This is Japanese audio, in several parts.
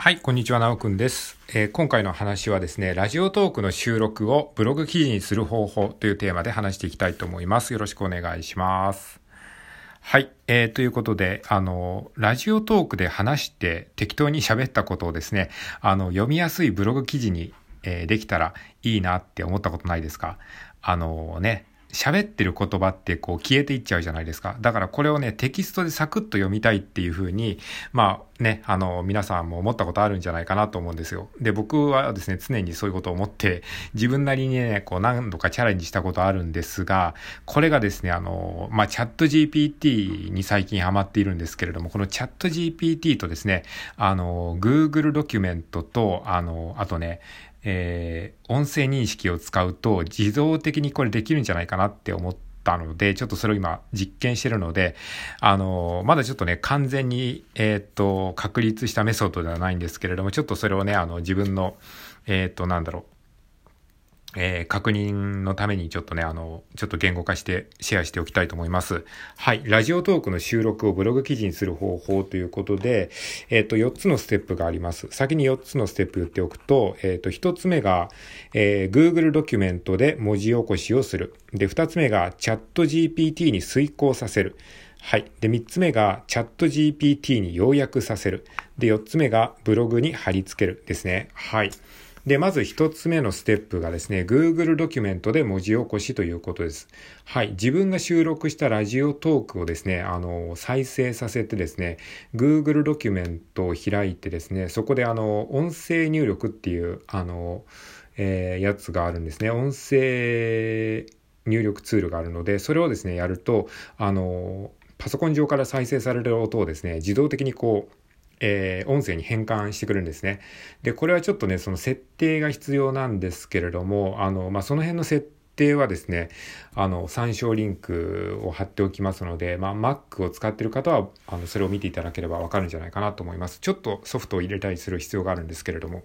はい、こんにちは、なおくんです、えー、今回の話はですね、ラジオトークの収録をブログ記事にする方法というテーマで話していきたいと思います。よろしくお願いします。はい、えー、ということで、あの、ラジオトークで話して適当に喋ったことをですね、あの、読みやすいブログ記事に、えー、できたらいいなって思ったことないですか？あのね、喋ってる言葉ってこう消えていっちゃうじゃないですか。だからこれをね、テキストでサクッと読みたいっていうふうに、まあね、あの、皆さんも思ったことあるんじゃないかなと思うんですよ。で、僕はですね、常にそういうことを思って、自分なりにね、こう何度かチャレンジしたことあるんですが、これがですね、あの、まあ、チャット GPT に最近ハマっているんですけれども、このチャット GPT とですね、あの、Google ドキュメントと、あの、あとね、えー、音声認識を使うと自動的にこれできるんじゃないかなって思ったので、ちょっとそれを今実験してるので、あの、まだちょっとね、完全に、えー、っと、確立したメソッドではないんですけれども、ちょっとそれをね、あの、自分の、え、っと、なんだろう、えー、確認のためにちょっとね、あの、ちょっと言語化してシェアしておきたいと思います。はい。ラジオトークの収録をブログ記事にする方法ということで、えっ、ー、と、4つのステップがあります。先に4つのステップ言っておくと、えっ、ー、と、1つ目が、えー、Google ドキュメントで文字起こしをする。で、2つ目が、チャット GPT に遂行させる。はい。で、3つ目が、チャット GPT に要約させる。で、4つ目が、ブログに貼り付けるですね。はい。で、まず一つ目のステップがですね、Google ドキュメントで文字起こしということです。はい。自分が収録したラジオトークをですね、あの、再生させてですね、Google ドキュメントを開いてですね、そこであの、音声入力っていう、あの、えー、やつがあるんですね。音声入力ツールがあるので、それをですね、やると、あの、パソコン上から再生される音をですね、自動的にこう、えー、音声に変換してくるんですね。で、これはちょっとね、その設定が必要なんですけれども、あの、まあ、その辺の設定はですね、あの、参照リンクを貼っておきますので、まあ、Mac を使ってる方は、あの、それを見ていただければわかるんじゃないかなと思います。ちょっとソフトを入れたりする必要があるんですけれども。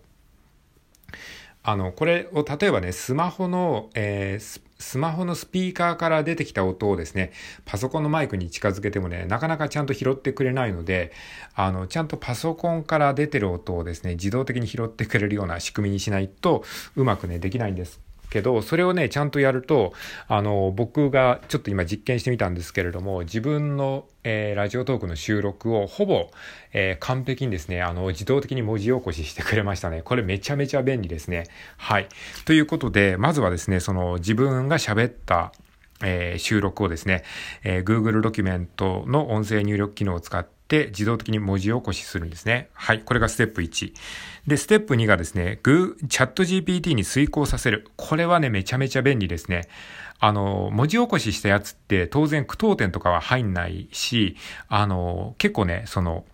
あの、これを例えばね、スマホの、えー、スマホのスピーカーから出てきた音をですね、パソコンのマイクに近づけてもね、なかなかちゃんと拾ってくれないので、あの、ちゃんとパソコンから出てる音をですね、自動的に拾ってくれるような仕組みにしないと、うまくね、できないんです。けど、それをね、ちゃんとやると、あの、僕がちょっと今実験してみたんですけれども、自分の、えー、ラジオトークの収録をほぼ、えー、完璧にですね、あの、自動的に文字起こししてくれましたね。これめちゃめちゃ便利ですね。はい。ということで、まずはですね、その自分が喋ったえー、収録をですね、えー、Google ドキュメントの音声入力機能を使って自動的に文字起こしするんですね。はい。これがステップ1。で、ステップ2がですね、グー、チャット GPT に遂行させる。これはね、めちゃめちゃ便利ですね。あの、文字起こししたやつって当然句読点とかは入んないし、あの、結構ね、その、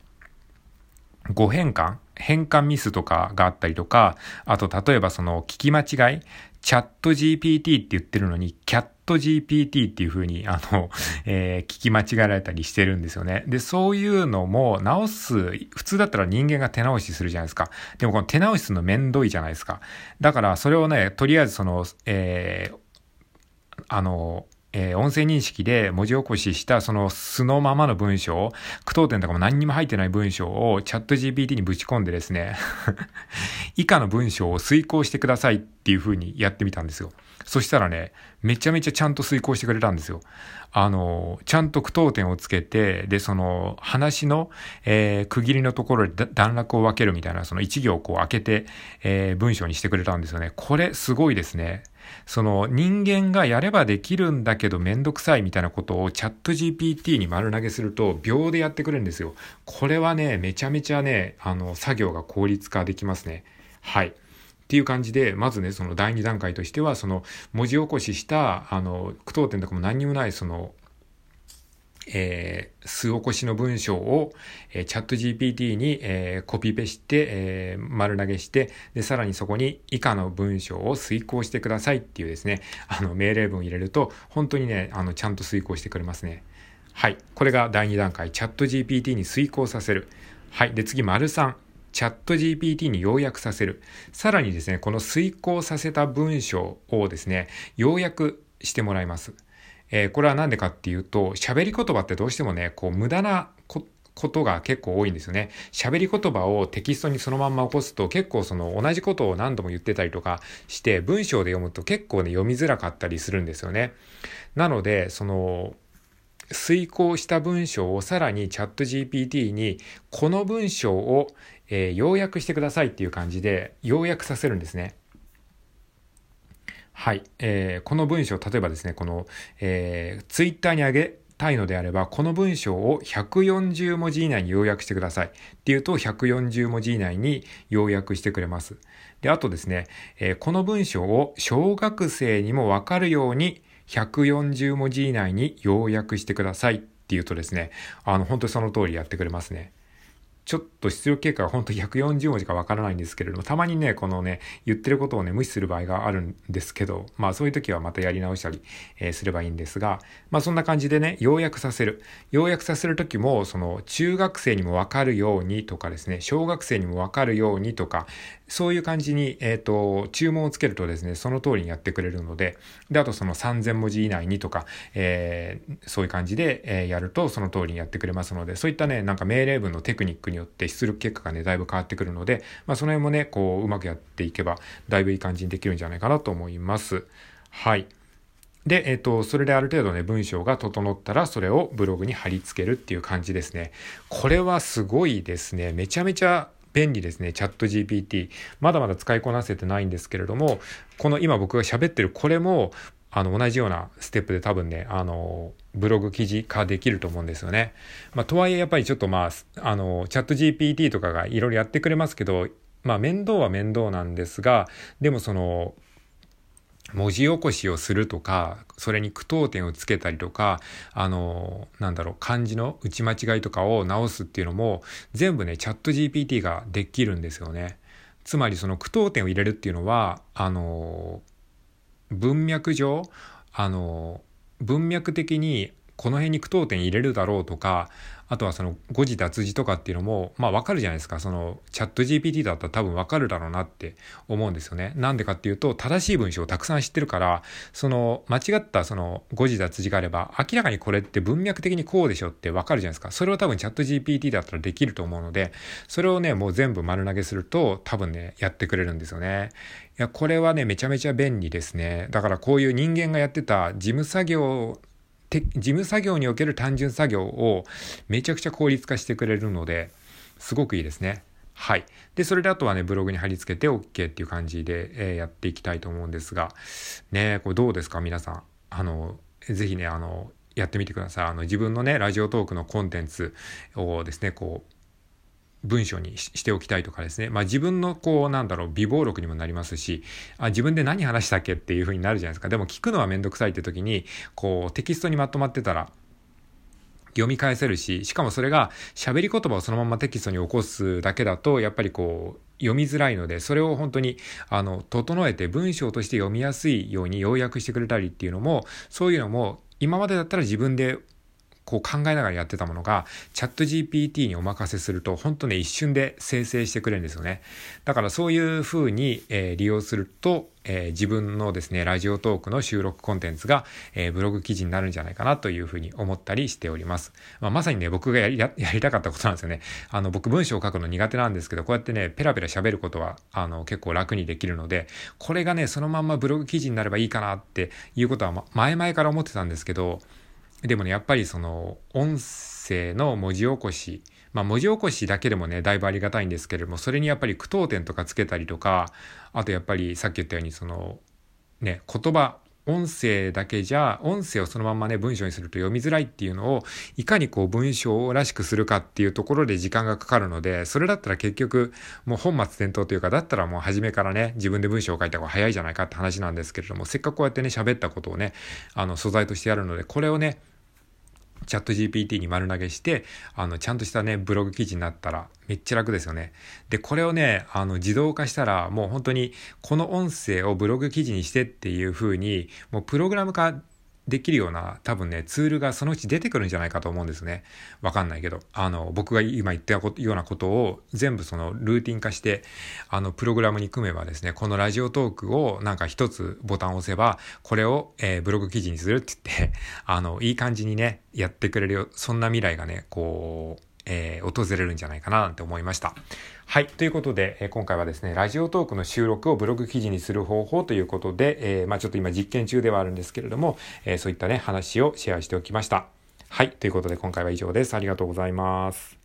誤変換変換ミスとかがあったりとか、あと例えばその聞き間違い、チャット GPT って言ってるのに、キャット GPT っていう風に、あの、えー、聞き間違えられたりしてるんですよね。で、そういうのも直す、普通だったら人間が手直しするじゃないですか。でもこの手直しするのめんどいじゃないですか。だからそれをね、とりあえずその、えー、あの、えー、音声認識で文字起こししたその素のままの文章、句読点とかも何にも入ってない文章をチャット GPT にぶち込んでですね 以下の文章を遂行してくださいっていう風にやってみたんですよ。そしたらね、めちゃめちゃちゃんと遂行してくれたんですよ。あの、ちゃんと句読点をつけて、で、その話の、えー、区切りのところで段落を分けるみたいな、その一行をこう開けて、えー、文章にしてくれたんですよね。これすごいですね。その人間がやればできるんだけどめんどくさいみたいなことをチャット GPT に丸投げすると秒でやってくれるんですよ。これはね、めちゃめちゃね、あの、作業が効率化できますね。はい。っていう感じで、まずね、その第2段階としては、その文字起こしした、あの、句読点とかも何にもない、その、えー、数起こしの文章を、えー、チャット GPT に、えー、コピペして、えー、丸投げして、で、さらにそこに以下の文章を遂行してくださいっていうですね、あの、命令文を入れると、本当にね、あの、ちゃんと遂行してくれますね。はい。これが第2段階、チャット GPT に遂行させる。はい。で、次、丸3。チャット GPT に要約させる。さらにですね、この遂行させた文章をですね、要約してもらいます。えー、これは何でかっていうと、喋り言葉ってどうしてもね、こう無駄なことが結構多いんですよね。喋り言葉をテキストにそのまんま起こすと結構その同じことを何度も言ってたりとかして文章で読むと結構ね読みづらかったりするんですよね。なので、その遂行した文章をさらにチャット GPT にこの文章を、えー、要約してくださいっていう感じで要約させるんですね。はい。えー、この文章、例えばですね、この、えー、ツイッターに上げたいのであれば、この文章を140文字以内に要約してください。っていうと、140文字以内に要約してくれます。で、あとですね、えー、この文章を小学生にもわかるように140文字以内に要約してくださいっていうとですね、あの、本当にその通りやってくれますね。ちょっと出力経過が本当140文字かわからないんですけれども、たまにね、このね、言ってることをね、無視する場合があるんですけど、まあそういう時はまたやり直したり、えー、すればいいんですが、まあそんな感じでね、要約させる。要約させる時も、その中学生にもわかるようにとかですね、小学生にもわかるようにとか、そういう感じに、えっ、ー、と、注文をつけるとですね、その通りにやってくれるので、で、あとその3000文字以内にとか、えー、そういう感じで、えー、やるとその通りにやってくれますので、そういったね、なんか命令文のテクニックによって出力結果がね、だいぶ変わってくるので、まあその辺もね、こう、うまくやっていけば、だいぶいい感じにできるんじゃないかなと思います。はい。で、えっ、ー、と、それである程度ね、文章が整ったら、それをブログに貼り付けるっていう感じですね。これはすごいですね。めちゃめちゃ便利ですね。チャット GPT。まだまだ使いこなせてないんですけれども、この今僕が喋ってるこれも、あの、同じようなステップで多分ね、あの、ブログ記事化できると思うんですよね。まあ、とはいえやっぱりちょっとまあ、あの、チャット GPT とかがいろいろやってくれますけど、まあ、面倒は面倒なんですが、でもその、文字起こしをするとか、それに句読点をつけたりとか、あの、なんだろう、漢字の打ち間違いとかを直すっていうのも、全部ね、チャット GPT ができるんですよね。つまりその句読点を入れるっていうのは、あの、文脈上、あの、文脈的にこの辺に句読点入れるだろうとか、あとはその誤字脱字とかっていうのも、まあわかるじゃないですか。そのチャット GPT だったら多分わかるだろうなって思うんですよね。なんでかっていうと、正しい文章をたくさん知ってるから、その間違ったその誤字脱字があれば、明らかにこれって文脈的にこうでしょってわかるじゃないですか。それを多分チャット GPT だったらできると思うので、それをね、もう全部丸投げすると多分ね、やってくれるんですよね。いや、これはね、めちゃめちゃ便利ですね。だからこういう人間がやってた事務作業事務作業における単純作業をめちゃくちゃ効率化してくれるので、すごくいいですね。はい。で、それであとはね、ブログに貼り付けて OK っていう感じで、えー、やっていきたいと思うんですが、ねこれどうですか？皆さん。あの、ぜひね、あの、やってみてください。あの、自分のね、ラジオトークのコンテンツをですね、こう、文章にしておきたいとかですね。まあ自分のこうなんだろう、微暴録にもなりますし、あ、自分で何話したっけっていう風になるじゃないですか。でも聞くのはめんどくさいって時に、こうテキストにまとまってたら、読み返せるし、しかもそれが喋り言葉をそのままテキストに起こすだけだと、やっぱりこう、読みづらいので、それを本当に、あの、整えて文章として読みやすいように要約してくれたりっていうのも、そういうのも、今までだったら自分でこう考えながらやってたものが、チャット GPT にお任せすると、本当ね、一瞬で生成してくれるんですよね。だからそういう風に、えー、利用すると、えー、自分のですね、ラジオトークの収録コンテンツが、えー、ブログ記事になるんじゃないかなというふうに思ったりしております。まあ、まさにね、僕がやりやりたかったことなんですよね。あの、僕文章を書くの苦手なんですけど、こうやってね、ペラペラ喋ることは、あの、結構楽にできるので、これがね、そのまんまブログ記事になればいいかなっていうことは、ま前々から思ってたんですけど、でもね、やっぱりその、音声の文字起こし、まあ文字起こしだけでもね、だいぶありがたいんですけれども、それにやっぱり句読点とかつけたりとか、あとやっぱりさっき言ったようにその、ね、言葉、音声だけじゃ、音声をそのままね、文章にすると読みづらいっていうのを、いかにこう文章らしくするかっていうところで時間がかかるので、それだったら結局、もう本末転倒というか、だったらもう初めからね、自分で文章を書いた方が早いじゃないかって話なんですけれども、せっかくこうやってね、喋ったことをね、あの、素材としてやるので、これをね、チャット GPT に丸投げして、あの、ちゃんとしたね、ブログ記事になったらめっちゃ楽ですよね。で、これをね、あの、自動化したら、もう本当に、この音声をブログ記事にしてっていう風に、もうプログラム化できるような多分ね、ツールがそのうち出てくるんじゃないかと思うんですね。わかんないけど。あの、僕が今言ったようなことを全部そのルーティン化して、あの、プログラムに組めばですね、このラジオトークをなんか一つボタンを押せば、これを、えー、ブログ記事にするって言って、あの、いい感じにね、やってくれるよ。そんな未来がね、こう、えー、訪れるんじゃないかななんて思いました。はい。ということで、えー、今回はですね、ラジオトークの収録をブログ記事にする方法ということで、えー、まあちょっと今実験中ではあるんですけれども、えそういったね、話をシェアしておきました。はい。ということで今回は以上です。ありがとうございます。